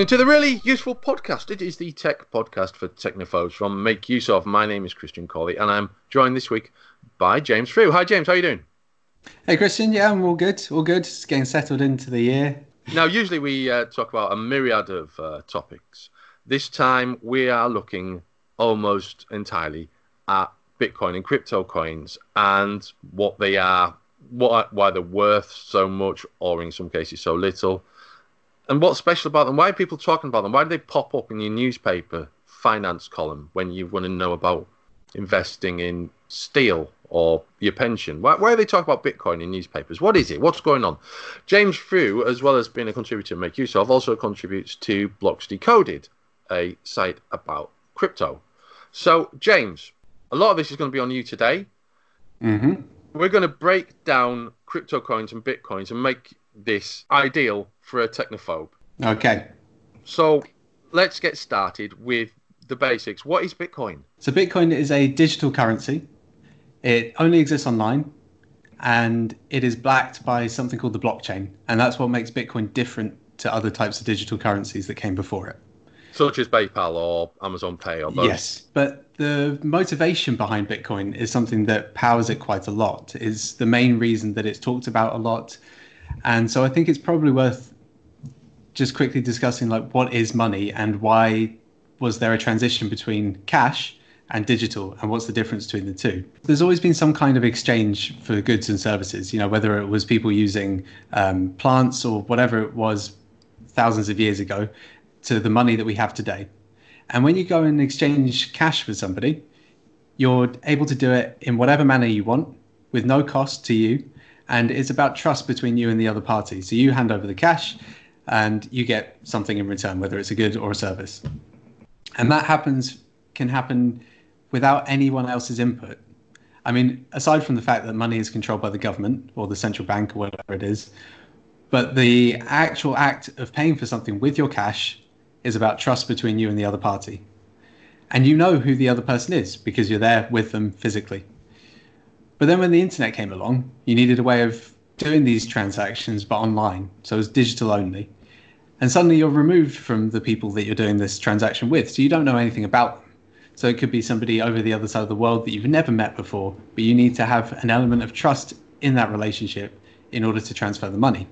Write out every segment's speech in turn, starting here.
listening to the really useful podcast. It is the tech podcast for technophobes from Make Use of. My name is Christian Cawley, and I'm joined this week by James Frew. Hi, James. How are you doing? Hey, Christian. Yeah, I'm all good. All good. Just getting settled into the year. Now, usually we uh, talk about a myriad of uh, topics. This time we are looking almost entirely at Bitcoin and crypto coins and what they are, what why they're worth so much, or in some cases so little and what's special about them? Why are people talking about them? Why do they pop up in your newspaper finance column when you want to know about investing in steel or your pension? Why, why are they talking about Bitcoin in newspapers? What is it? What's going on? James Frew, as well as being a contributor to Make Use of, also contributes to Blocks Decoded, a site about crypto. So, James, a lot of this is going to be on you today. Mm-hmm. We're going to break down crypto coins and bitcoins and make this ideal for a technophobe. Okay. So let's get started with the basics. What is Bitcoin? So, Bitcoin is a digital currency. It only exists online and it is backed by something called the blockchain. And that's what makes Bitcoin different to other types of digital currencies that came before it. Such as PayPal or Amazon Pay or both. Yes. But the motivation behind Bitcoin is something that powers it quite a lot, is the main reason that it's talked about a lot and so I think it's probably worth just quickly discussing like what is money and why was there a transition between cash and digital and what's the difference between the two there's always been some kind of exchange for goods and services you know whether it was people using um, plants or whatever it was thousands of years ago to the money that we have today and when you go and exchange cash with somebody you're able to do it in whatever manner you want with no cost to you and it's about trust between you and the other party. So you hand over the cash, and you get something in return, whether it's a good or a service. And that happens can happen without anyone else's input. I mean, aside from the fact that money is controlled by the government or the central bank or whatever it is, but the actual act of paying for something with your cash is about trust between you and the other party. And you know who the other person is because you're there with them physically. But then when the internet came along, you needed a way of doing these transactions, but online. So it's digital only. And suddenly you're removed from the people that you're doing this transaction with. So you don't know anything about them. So it could be somebody over the other side of the world that you've never met before, but you need to have an element of trust in that relationship in order to transfer the money.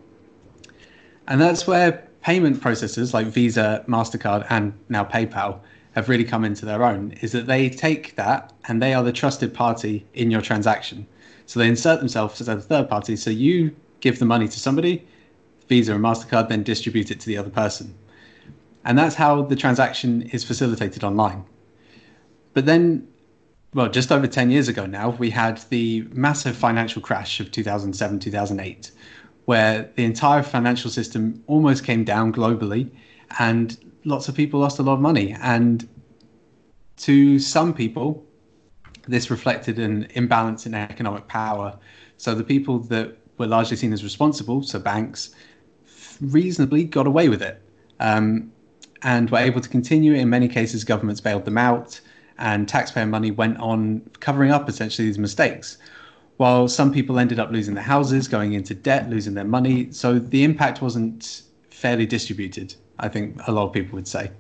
And that's where payment processors like Visa, MasterCard, and now PayPal have really come into their own is that they take that and they are the trusted party in your transaction. So they insert themselves as a third party. So you give the money to somebody, Visa and MasterCard then distribute it to the other person. And that's how the transaction is facilitated online. But then, well, just over 10 years ago now, we had the massive financial crash of 2007, 2008, where the entire financial system almost came down globally and lots of people lost a lot of money. And to some people, this reflected an imbalance in economic power. So the people that were largely seen as responsible, so banks, reasonably got away with it um, and were able to continue. In many cases, governments bailed them out, and taxpayer money went on covering up essentially these mistakes. While some people ended up losing their houses, going into debt, losing their money. So the impact wasn't fairly distributed. I think a lot of people would say.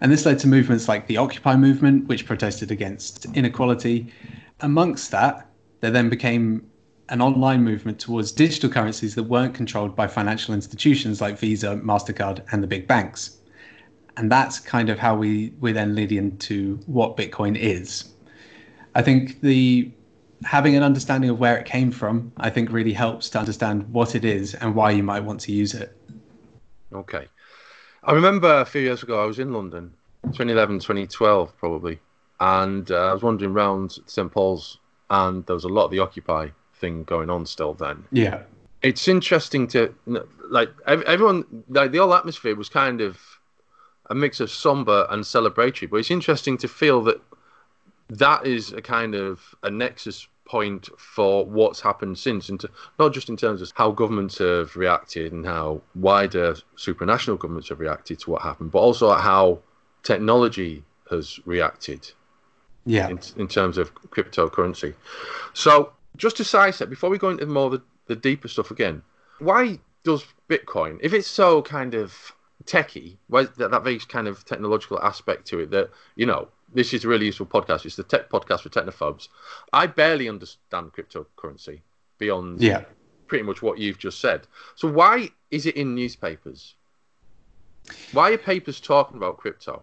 And this led to movements like the Occupy movement, which protested against inequality. Amongst that, there then became an online movement towards digital currencies that weren't controlled by financial institutions like Visa, MasterCard, and the big banks. And that's kind of how we, we then lead into what Bitcoin is. I think the having an understanding of where it came from, I think really helps to understand what it is and why you might want to use it. Okay. I remember a few years ago I was in London, 2011, 2012 probably, and uh, I was wandering around St Paul's, and there was a lot of the Occupy thing going on still then. Yeah, it's interesting to like everyone like the whole atmosphere was kind of a mix of somber and celebratory, but it's interesting to feel that that is a kind of a nexus point for what's happened since, and not just in terms of how governments have reacted and how wider supranational governments have reacted to what happened, but also how technology has reacted. Yeah. In, in terms of cryptocurrency. So, just to sidestep, before we go into more the, the deeper stuff again, why does Bitcoin, if it's so kind of techie, why that, that very kind of technological aspect to it that you know this is a really useful podcast. It's the tech podcast for technophobes. I barely understand cryptocurrency beyond Yeah. pretty much what you've just said. So why is it in newspapers? Why are papers talking about crypto?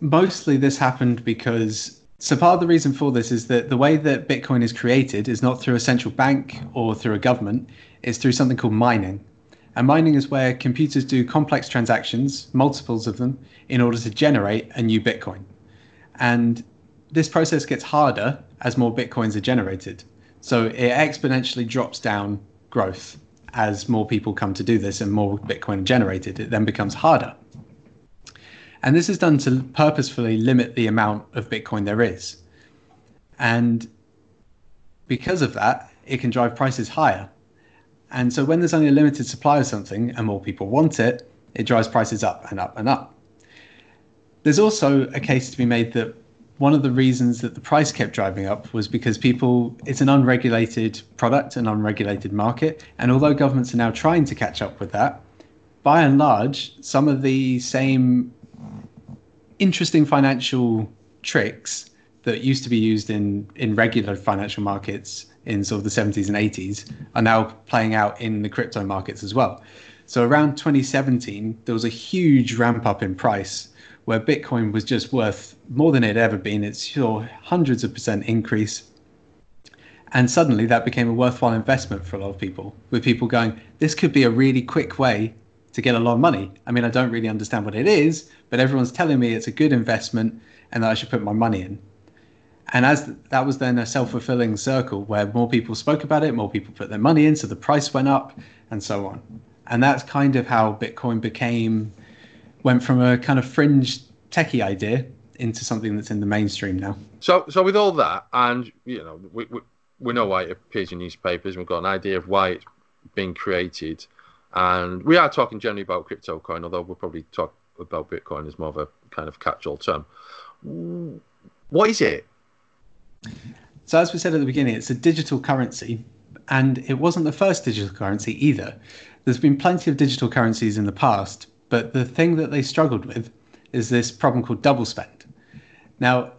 Mostly this happened because so part of the reason for this is that the way that Bitcoin is created is not through a central bank or through a government, it's through something called mining. And mining is where computers do complex transactions, multiples of them, in order to generate a new Bitcoin. And this process gets harder as more Bitcoins are generated. So it exponentially drops down growth as more people come to do this and more Bitcoin are generated. It then becomes harder. And this is done to purposefully limit the amount of Bitcoin there is. And because of that, it can drive prices higher. And so when there's only a limited supply of something and more people want it, it drives prices up and up and up. There's also a case to be made that one of the reasons that the price kept driving up was because people, it's an unregulated product, an unregulated market. And although governments are now trying to catch up with that, by and large, some of the same interesting financial tricks that used to be used in, in regular financial markets in sort of the 70s and 80s are now playing out in the crypto markets as well. So around 2017, there was a huge ramp up in price where Bitcoin was just worth more than it had ever been. It's sure hundreds of percent increase. And suddenly that became a worthwhile investment for a lot of people, with people going, this could be a really quick way to get a lot of money. I mean, I don't really understand what it is, but everyone's telling me it's a good investment and that I should put my money in. And as that was then a self fulfilling circle where more people spoke about it, more people put their money in, so the price went up and so on. And that's kind of how Bitcoin became, went from a kind of fringe techie idea into something that's in the mainstream now. So, so with all that, and you know, we, we, we know why it appears in newspapers. We've got an idea of why it's being created, and we are talking generally about crypto coin, although we'll probably talk about Bitcoin as more of a kind of catch-all term. What is it? So, as we said at the beginning, it's a digital currency, and it wasn't the first digital currency either. There's been plenty of digital currencies in the past, but the thing that they struggled with is this problem called double spend. Now,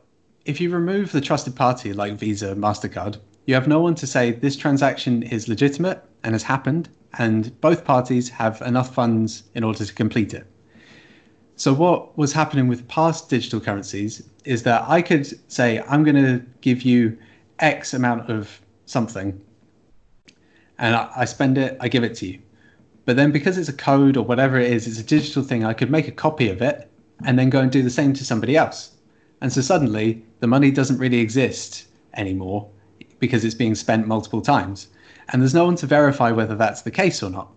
if you remove the trusted party like Visa, MasterCard, you have no one to say this transaction is legitimate and has happened, and both parties have enough funds in order to complete it. So, what was happening with past digital currencies is that I could say, I'm going to give you X amount of something, and I, I spend it, I give it to you. But then, because it's a code or whatever it is, it's a digital thing, I could make a copy of it and then go and do the same to somebody else. And so, suddenly, the money doesn't really exist anymore because it's being spent multiple times. And there's no one to verify whether that's the case or not.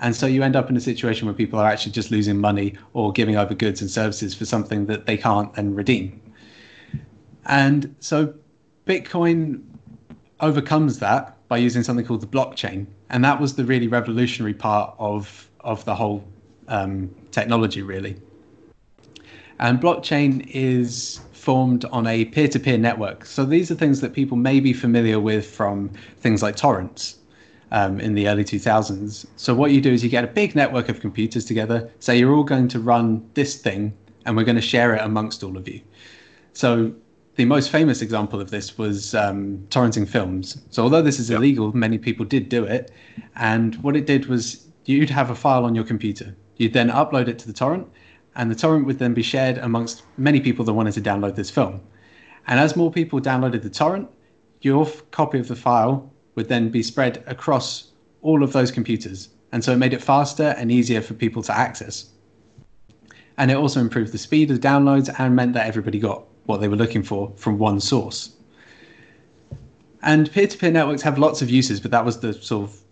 And so you end up in a situation where people are actually just losing money or giving over goods and services for something that they can't then redeem. And so Bitcoin overcomes that by using something called the blockchain. And that was the really revolutionary part of, of the whole um, technology, really. And blockchain is formed on a peer to peer network. So these are things that people may be familiar with from things like torrents um, in the early 2000s. So what you do is you get a big network of computers together, say you're all going to run this thing, and we're going to share it amongst all of you. So the most famous example of this was um, torrenting films. So although this is Yeah. illegal, many people did do it. And what it did was you'd have a file on your computer. You'd then upload it to the torrent, and the torrent would then be shared amongst many people that wanted to download this film. And as more people downloaded the torrent, your f- copy of the file would then be spread across all of those computers. And so it made it faster and easier for people to access. And it also improved the speed of the downloads and meant that everybody got what they were looking for from one source. And peer to peer networks have lots of uses, but that was the sort of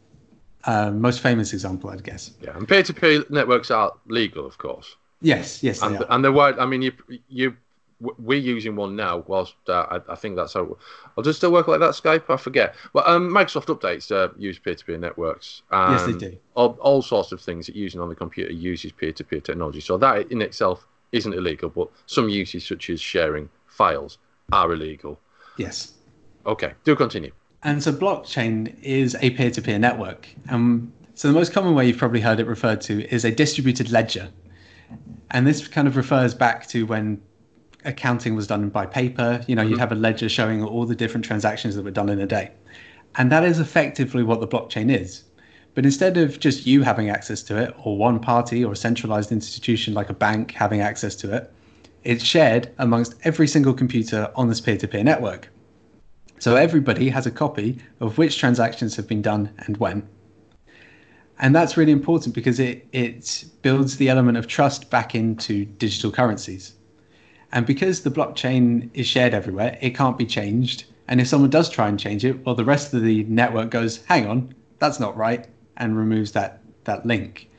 uh, most famous example, I'd guess. Yeah, and peer-to-peer networks are legal, of course, Yes, yes, they and are. and they're wide. I mean, you you we're using one now. Whilst uh, I, I think that's how. I'll just still work like that. Skype, I forget. But um, Microsoft updates uh, use peer-to-peer networks. Yes, they do. All, all sorts of things that using on the computer uses peer-to-peer technology. So that in itself isn't illegal, but some uses such as sharing files are illegal. Yes. Okay, do continue. And so blockchain is a peer-to-peer network. And So the most common way you've probably heard it referred to is a distributed ledger. And this kind of refers back to when accounting was done by paper. You know, mm-hmm. you'd have a ledger showing all the different transactions that were done in a day. And that is effectively what the blockchain is. But instead of just you having access to it, or one party or a centralized institution like a bank having access to it, it's shared amongst every single computer on this peer to peer network. So everybody has a copy of which transactions have been done and when. And that's really important because it, it builds the element of trust back into digital currencies. And because the blockchain is shared everywhere, it can't be changed. And if someone does try and change it, well, the rest of the network goes, hang on, that's not right, and removes that, that link.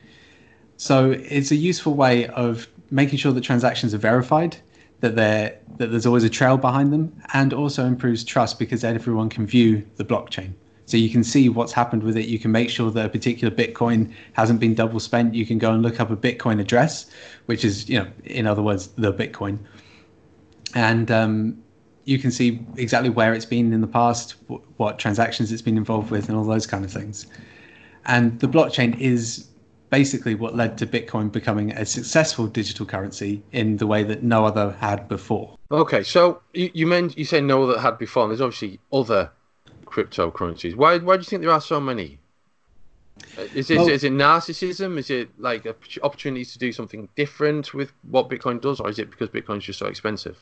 So it's a useful way of making sure that transactions are verified, that, they're, that there's always a trail behind them, and also improves trust because everyone can view the blockchain. So you can see what's happened with it. You can make sure that a particular Bitcoin hasn't been double spent. You can go and look up a Bitcoin address, which is, you know, in other words, the Bitcoin and um, you can see exactly where it's been in the past, what transactions it's been involved with, and all those kind of things. And the blockchain is basically what led to Bitcoin becoming a successful digital currency in the way that no other had before. Okay, so you you meant you say no other had before. And there's obviously other cryptocurrencies. Why why do you think there are so many? Uh, is it, well, is it narcissism? Is it like opportunities to do something different with what Bitcoin does, or is it because Bitcoin's just so expensive?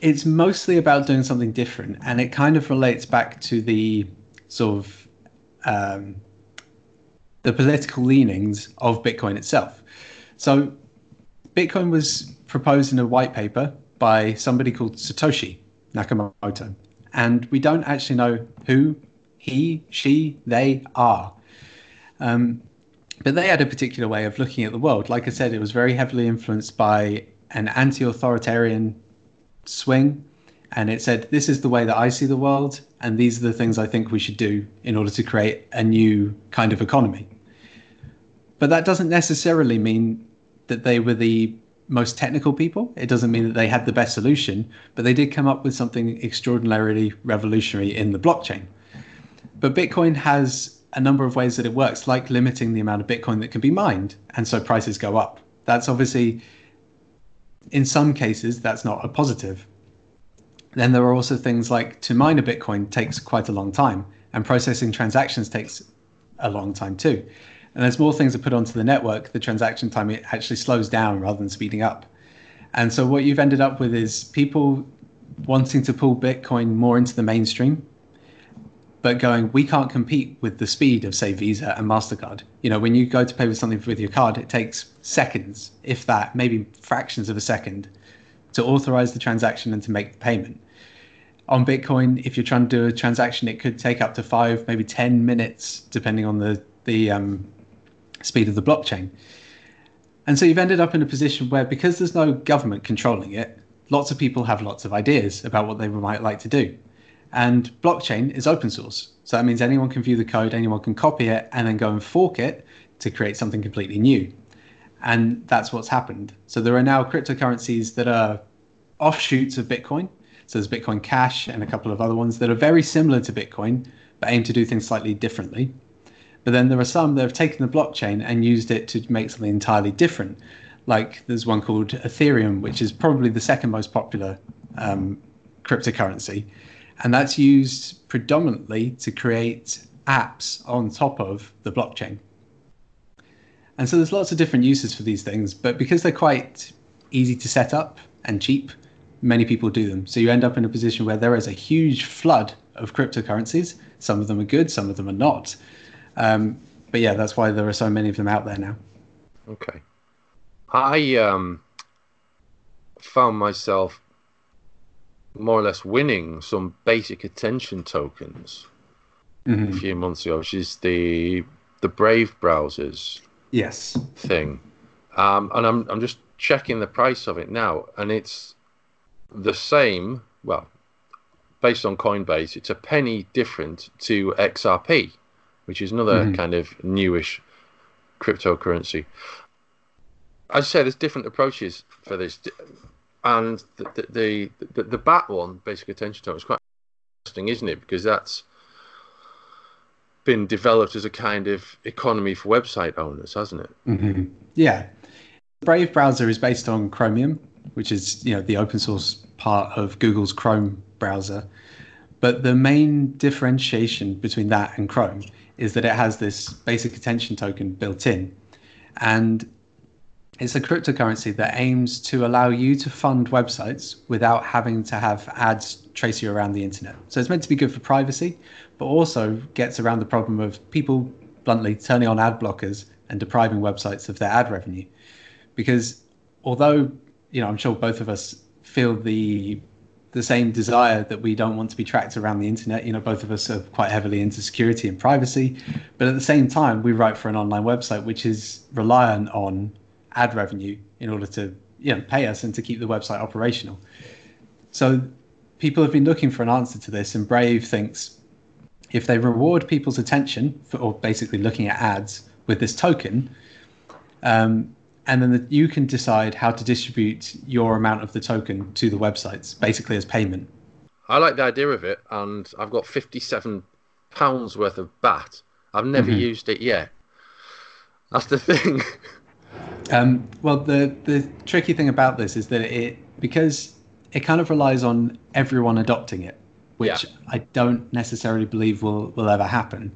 it's mostly about doing something different, and it kind of relates back to the sort of um, the political leanings of Bitcoin itself. So, Bitcoin was proposed in a white paper by somebody called Satoshi Nakamoto, and we don't actually know who he, she, they are. Um, but they had a particular way of looking at the world. Like I said, it was very heavily influenced by an anti authoritarian swing and it said this is the way that i see the world and these are the things i think we should do in order to create a new kind of economy. But that doesn't necessarily mean that they were the most technical people. It doesn't mean that they had the best solution but they did come up with something extraordinarily revolutionary in the blockchain. But bitcoin has a number of ways that it works like limiting the amount of bitcoin that can be mined and so prices go up. That's obviously in some cases, that's not a positive. Then there are also things like to mine a Bitcoin takes quite a long time, and processing transactions takes a long time too. And as more things are put onto the network, the transaction time it actually slows down rather than speeding up. And so what you've ended up with is people wanting to pull Bitcoin more into the mainstream but going, we can't compete with the speed of, say, Visa and MasterCard. You know, when you go to pay with something with your card, it takes seconds, if that, maybe fractions of a second, to authorize the transaction and to make the payment. On Bitcoin, if you're trying to do a transaction, it could take up to five, maybe 10 minutes, depending on the, the um, speed of the blockchain. And so you've ended up in a position where, because there's no government controlling it, lots of people have lots of ideas about what they might like to do. And blockchain is open source. So that means anyone can view the code, anyone can copy it, and then go and fork it to create something completely new. And that's what's happened. So there are now cryptocurrencies that are offshoots of Bitcoin. So there's Bitcoin Cash and a couple of other ones that are very similar to Bitcoin, but aim to do things slightly differently. But then there are some that have taken the blockchain and used it to make something entirely different. Like there's one called Ethereum, which is probably the second most popular um, cryptocurrency and that's used predominantly to create apps on top of the blockchain. And so there's lots of different uses for these things, but because they're quite easy to set up and cheap, many people do them. So you end up in a position where there is a huge flood of cryptocurrencies. Some of them are good, some of them are not. Um, but yeah, that's why there are so many of them out there now. Okay. I um, found myself more or less winning some basic attention tokens mm-hmm. a few months ago, which is the the Brave browsers. Yes. Thing, um, and I'm I'm just checking the price of it now, and it's the same. Well, based on Coinbase, it's a penny different to XRP, which is another mm-hmm. kind of newish cryptocurrency. I say there's different approaches for this and the the, the, the bat one, basic attention token, is quite interesting, isn't it? Because that's been developed as a kind of economy for website owners, hasn't it? Mm-hmm. Yeah. Brave browser is based on Chromium, which is you know the open source part of Google's Chrome browser. But the main differentiation between that and Chrome is that it has this basic attention token built in. And it's a cryptocurrency that aims to allow you to fund websites without having to have ads trace you around the internet. So it's meant to be good for privacy, but also gets around the problem of people bluntly turning on ad blockers and depriving websites of their ad revenue. Because although, you know, I'm sure both of us feel the the same desire that we don't want to be tracked around the internet. You know, both of us are quite heavily into security and privacy, but at the same time, we write for an online website which is reliant on ad revenue in order to you know pay us and to keep the website operational. So people have been looking for an answer to this, and Brave thinks if they reward people's attention for, or basically looking at ads with this token, um, and then the, you can decide how to distribute your amount of the token to the websites, basically as payment. I like the idea of it, and I've got fifty-seven pounds worth of BAT. I've never mm-hmm. used it yet. That's the thing. Um, well, the the tricky thing about this is that it because it kind of relies on everyone adopting it, which yeah. I don't necessarily believe will will ever happen.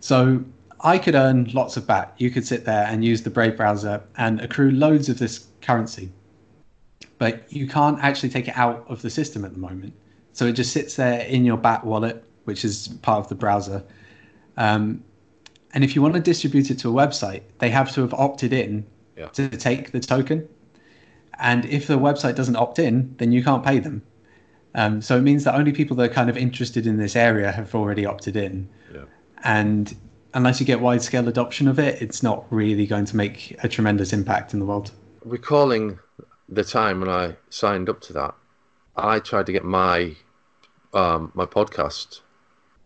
So I could earn lots of BAT. You could sit there and use the Brave browser and accrue loads of this currency, but you can't actually take it out of the system at the moment. So it just sits there in your BAT wallet, which is part of the browser. Um, and if you want to distribute it to a website, they have to have opted in yeah. to take the token. And if the website doesn't opt in, then you can't pay them. Um, so it means that only people that are kind of interested in this area have already opted in. Yeah. And unless you get wide scale adoption of it, it's not really going to make a tremendous impact in the world. Recalling the time when I signed up to that, I tried to get my um, my podcast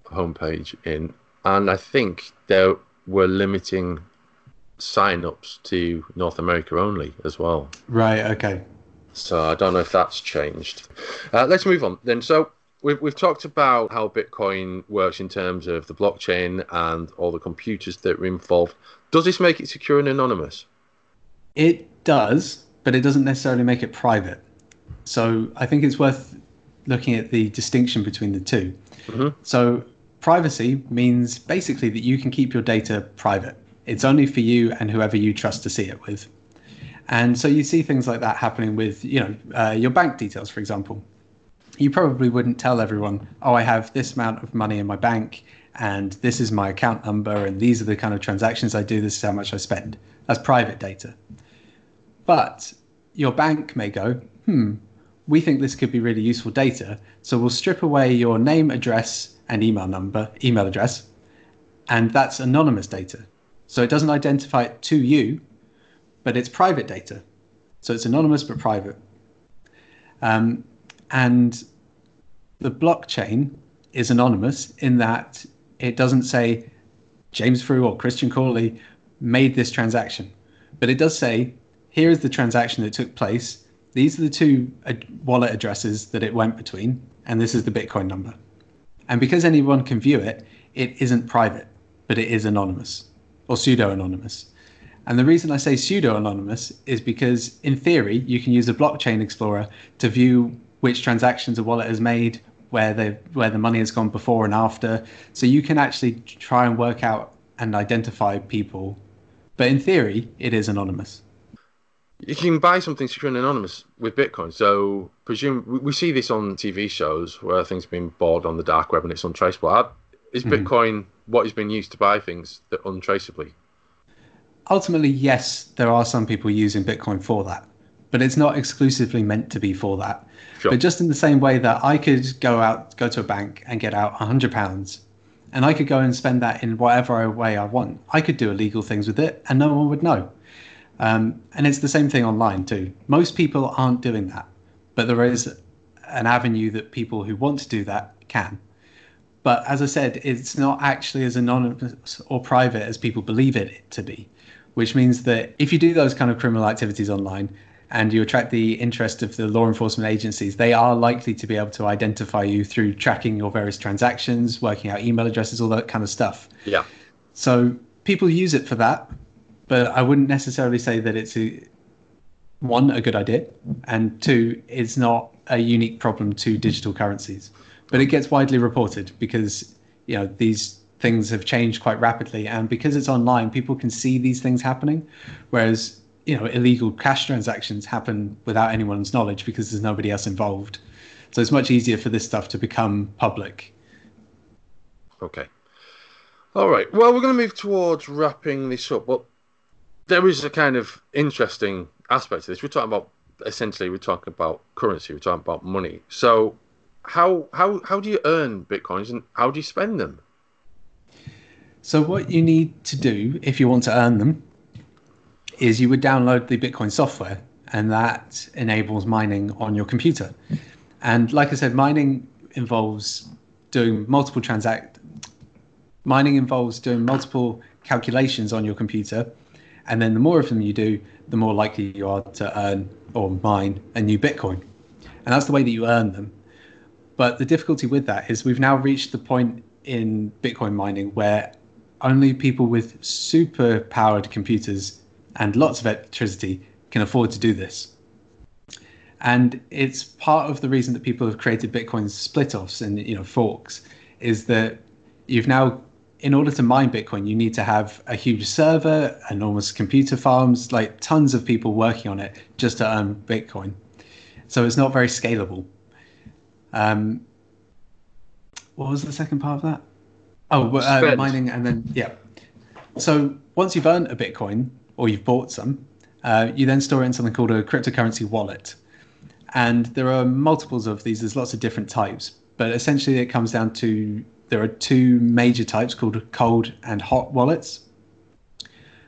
homepage in, and I think they were limiting sign-ups to North America only as well. Right. Okay. So I don't know if that's changed. Uh, let's move on then. So we've we've talked about how Bitcoin works in terms of the blockchain and all the computers that are involved. Does this make it secure and anonymous? It does, but it doesn't necessarily make it private. So I think it's worth looking at the distinction between the 2 mm-hmm. So privacy means basically that you can keep your data private. It's only for you and whoever you trust to see it with. And so you see things like that happening with, you know, uh, your bank details, for example. You probably wouldn't tell everyone, oh, I have this amount of money in my bank, and this is my account number, and these are the kind of transactions I do. This is how much I spend. That's private data. But your bank may go, hmm, we think this could be really useful data, so we'll strip away your name, address, and email number, email address, and that's anonymous data. So it doesn't identify it to you, but it's private data. So it's anonymous but private. Um, and the blockchain is anonymous in that it doesn't say James Frew or Christian Cawley made this transaction, but it does say here is the transaction that took place. These are the two wallet addresses that it went between, and this is the Bitcoin number. And because anyone can view it, it isn't private, but it is anonymous or pseudo anonymous. And the reason I say pseudo anonymous is because, in theory, you can use a blockchain explorer to view which transactions a wallet has made, where the where the money has gone before and after. So you can actually try and work out and identify people. But in theory, it is anonymous. You can buy something secure and anonymous with Bitcoin. So presume we see this on TV shows where things are being bought on the dark web and it's untraceable. Is mm-hmm. Bitcoin what has been used to buy things that untraceably? Ultimately, yes, there are some people using Bitcoin for that, but it's not exclusively meant to be for that. Sure. But just in the same way that I could go out, go to a bank and get out hundred pounds, and I could go and spend that in whatever way I want. I could do illegal things with it, and no one would know. Um, and it's the same thing online too. Most people aren't doing that, but there is an avenue that people who want to do that can. But as I said, it's not actually as anonymous or private as people believe it to be, which means that if you do those kind of criminal activities online, and you attract the interest of the law enforcement agencies, they are likely to be able to identify you through tracking your various transactions, working out email addresses, all that kind of stuff. Yeah. So people use it for that, but I wouldn't necessarily say that it's a, one a good idea, and two, it's not a unique problem to digital currencies. But it gets widely reported because you know these things have changed quite rapidly, and because it's online, people can see these things happening, whereas you know illegal cash transactions happen without anyone's knowledge because there's nobody else involved. So it's much easier for this stuff to become public. Okay. All right. Well, we're going to move towards wrapping this up, but there is a kind of interesting aspect to this. We're talking about essentially we're talking about currency. We're talking about money. So how how how do you earn bitcoins and how do you spend them? So what you need to do if you want to earn them is you would download the Bitcoin software, and that enables mining on your computer. And like I said, mining involves doing multiple transact. Mining involves doing multiple calculations on your computer, and then the more of them you do, the more likely you are to earn or mine a new Bitcoin. And that's the way that you earn them. But the difficulty with that is we've now reached the point in Bitcoin mining where only people with super powered computers and lots of electricity can afford to do this. And it's part of the reason that people have created Bitcoin's split offs and you know forks is that you've now in order to mine Bitcoin, you need to have a huge server, enormous computer farms, like tons of people working on it just to earn Bitcoin. So it's not very scalable. Um, what was the second part of that? Oh, uh, mining and then yeah. So once you've earned a Bitcoin, or you've bought some, uh, you then store it in something called a cryptocurrency wallet. And there are multiples of these, there's lots of different types, but essentially it comes down to there are two major types called cold and hot wallets.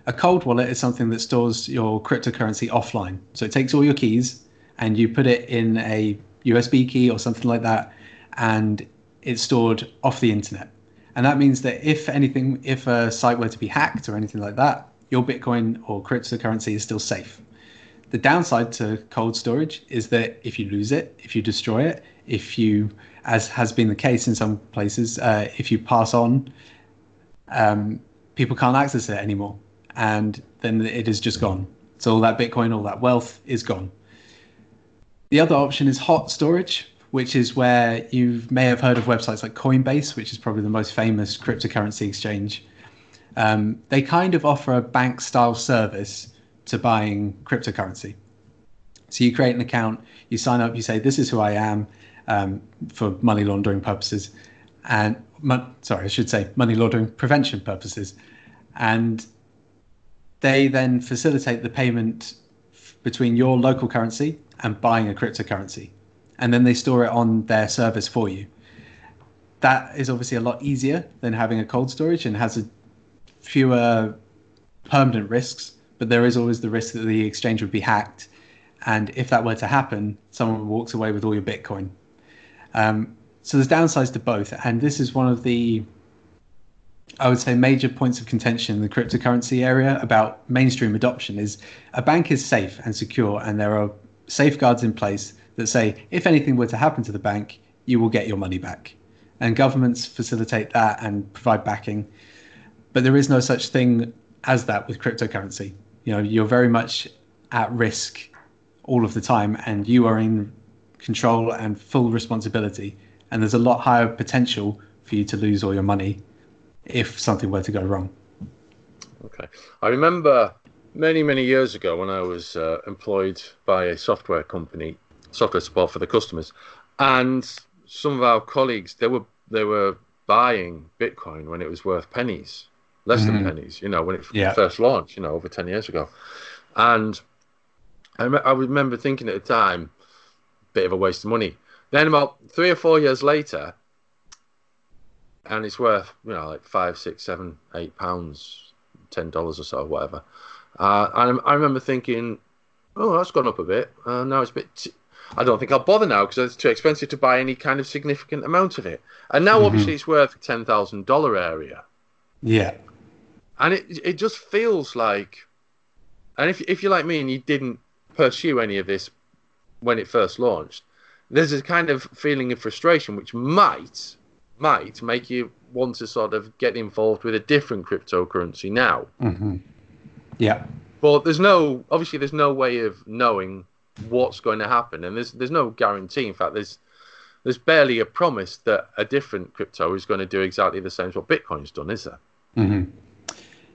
A cold wallet is something that stores your cryptocurrency offline. So it takes all your keys and you put it in a USB key or something like that, and it's stored off the internet. And that means that if anything, if a site were to be hacked or anything like that, your Bitcoin or cryptocurrency is still safe. The downside to cold storage is that if you lose it, if you destroy it, if you, as has been the case in some places, uh, if you pass on, um, people can't access it anymore, and then it is just gone. So all that Bitcoin, all that wealth is gone. The other option is hot storage, which is where you may have heard of websites like Coinbase, which is probably the most famous cryptocurrency exchange um, they kind of offer a bank style service to buying cryptocurrency. So you create an account, you sign up, you say, This is who I am um, for money laundering purposes. And sorry, I should say money laundering prevention purposes. And they then facilitate the payment between your local currency and buying a cryptocurrency. And then they store it on their service for you. That is obviously a lot easier than having a cold storage and has a fewer permanent risks, but there is always the risk that the exchange would be hacked. And if that were to happen, someone walks away with all your Bitcoin. Um, so there's downsides to both. And this is one of the, I would say, major points of contention in the cryptocurrency area about mainstream adoption is a bank is safe and secure, and there are safeguards in place that say if anything were to happen to the bank, you will get your money back. And governments facilitate that and provide backing but there is no such thing as that with cryptocurrency. You know, you're very much at risk all of the time, and you are in control and full responsibility. And there's a lot higher potential for you to lose all your money if something were to go wrong. Okay, I remember many many years ago when I was uh, employed by a software company, software support for the customers, and some of our colleagues they were they were buying Bitcoin when it was worth pennies less mm-hmm. than pennies, you know, when it yeah. first launched, you know, over 10 years ago. And I, I remember thinking at the time, bit of a waste of money. Then about three or four years later, and it's worth, you know, like five, six, seven, eight pounds, ten dollars or so, whatever. Uh, and I remember thinking, oh, that's gone up a bit. Uh, now it's a bit. T- I don't think I'll bother now because it's too expensive to buy any kind of significant amount of it. And now, mm-hmm. obviously, it's worth ten thousand dollar area. Yeah and it it just feels like, and if if you're like me and you didn't pursue any of this when it first launched, there's a kind of feeling of frustration which might might make you want to sort of get involved with a different cryptocurrency now. Mm-hmm. Yeah. But there's no obviously there's no way of knowing what's going to happen, and there's there's no guarantee. In fact, there's there's barely a promise that a different crypto is going to do exactly the same as what Bitcoin's done, is there? Mm-hmm.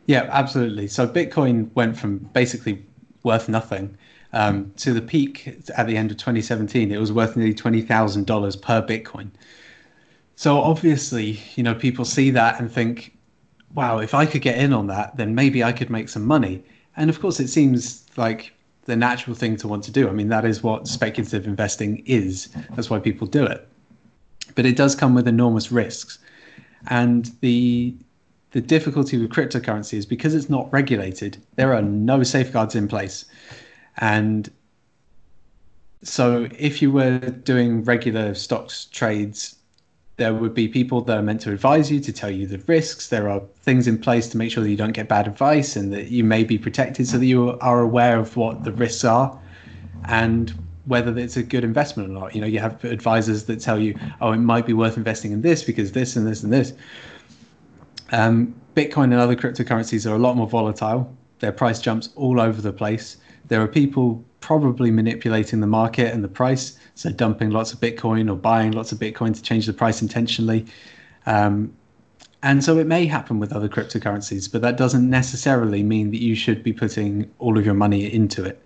Yeah, absolutely. So Bitcoin went from basically worth nothing um, to the peak at the end of 2017. It was worth nearly twenty thousand dollars per Bitcoin. So obviously, you know, people see that and think, "Wow, if I could get in on that, then maybe I could make some money." And of course, it seems like the natural thing to want to do. I mean, that is what speculative investing is. That's why people do it. But it does come with enormous risks. And the the difficulty with cryptocurrency is because it's not regulated, there are no safeguards in place. And so if you were doing regular stocks trades, there would be people that are meant to advise you to tell you the risks. There are things in place to make sure that you don't get bad advice and that you may be protected so that you are aware of what the risks are and whether it's a good investment or not. You know, you have advisors that tell you, oh, it might be worth investing in this because this and this and this. Um, Bitcoin and other cryptocurrencies are a lot more volatile. Their price jumps all over the place. There are people probably manipulating the market and the price, so dumping lots of Bitcoin or buying lots of Bitcoin to change the price intentionally. Um, and so it may happen with other cryptocurrencies, but that doesn't necessarily mean that you should be putting all of your money into it.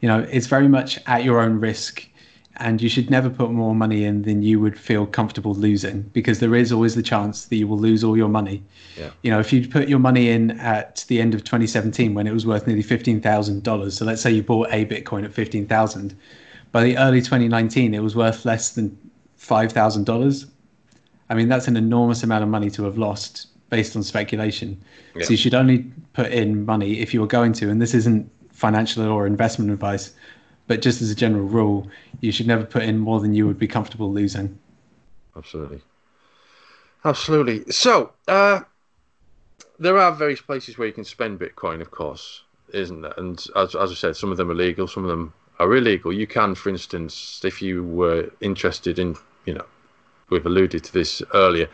You know, it's very much at your own risk and you should never put more money in than you would feel comfortable losing because there is always the chance that you will lose all your money. Yeah. You know, if you put your money in at the end of 2017 when it was worth nearly $15,000, so let's say you bought a Bitcoin at 15,000, by the early 2019 it was worth less than $5,000. I mean, that's an enormous amount of money to have lost based on speculation. Yeah. So you should only put in money if you are going to, and this isn't financial or investment advice but just as a general rule, you should never put in more than you would be comfortable losing. Absolutely. Absolutely. So, uh, there are various places where you can spend Bitcoin, of course, isn't there? And as, as I said, some of them are legal, some of them are illegal. You can, for instance, if you were interested in, you know, we've alluded to this earlier,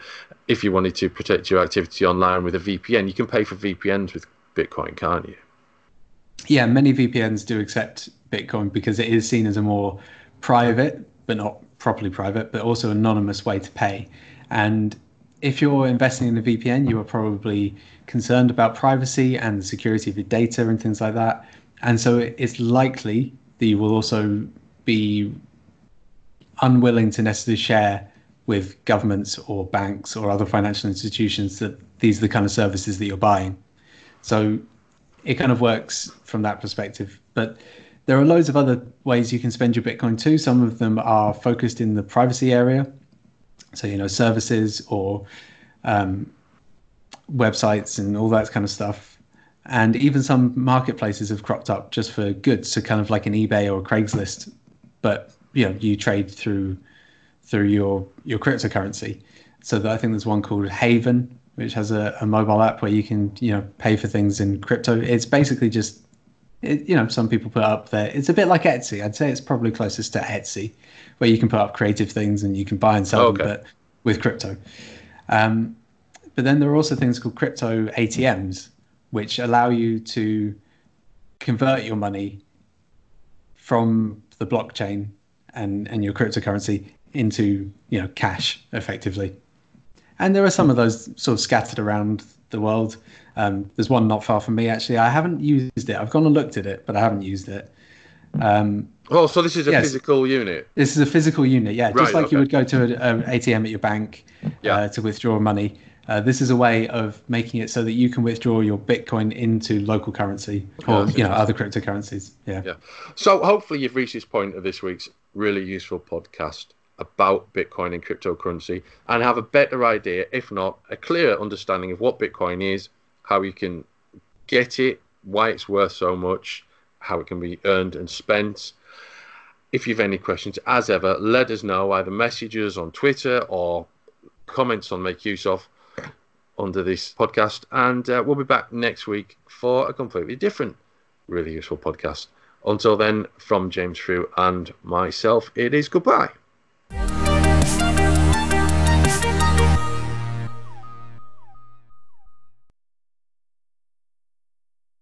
if you wanted to protect your activity online with a VPN, you can pay for VPNs with Bitcoin, can't you? Yeah, many VPNs do accept Bitcoin because it is seen as a more private, but not properly private, but also anonymous way to pay. And if you're investing in a VPN, you are probably concerned about privacy and the security of your data and things like that. And so it's likely that you will also be unwilling to necessarily share with governments or banks or other financial institutions that these are the kind of services that you're buying. So it kind of works from that perspective. But there are loads of other ways you can spend your Bitcoin too. Some of them are focused in the privacy area. So, you know, services or um, websites and all that kind of stuff. And even some marketplaces have cropped up just for goods, so kind of like an eBay or Craigslist, but you know, you trade through through your your cryptocurrency. So that I think there's one called Haven, which has a, a mobile app where you can you know pay for things in crypto. It's basically just it, you know, some people put up there. It's a bit like Etsy. I'd say it's probably closest to Etsy, where you can put up creative things and you can buy and sell okay. them, but with crypto. Um, but then there are also things called crypto ATMs, which allow you to convert your money from the blockchain and, and your cryptocurrency into you know cash effectively. And there are some of those sort of scattered around the world. Um, there's one not far from me actually. I haven't used it. I've gone and looked at it, but I haven't used it. Um, oh, so this is a yes, physical unit. This is a physical unit, yeah. Right, Just like okay. you would go to an ATM at your bank yeah. uh, to withdraw money. Uh, this is a way of making it so that you can withdraw your Bitcoin into local currency or yeah, you know other cryptocurrencies. Yeah. Yeah. So hopefully you've reached this point of this week's really useful podcast about Bitcoin and cryptocurrency and have a better idea, if not a clearer understanding of what Bitcoin is, how you can get it, why it's worth so much, how it can be earned and spent. If you've any questions, as ever, let us know either messages on Twitter or comments on Make Use of under this podcast. And uh, we'll be back next week for a completely different, really useful podcast. Until then, from James Frew and myself, it is goodbye.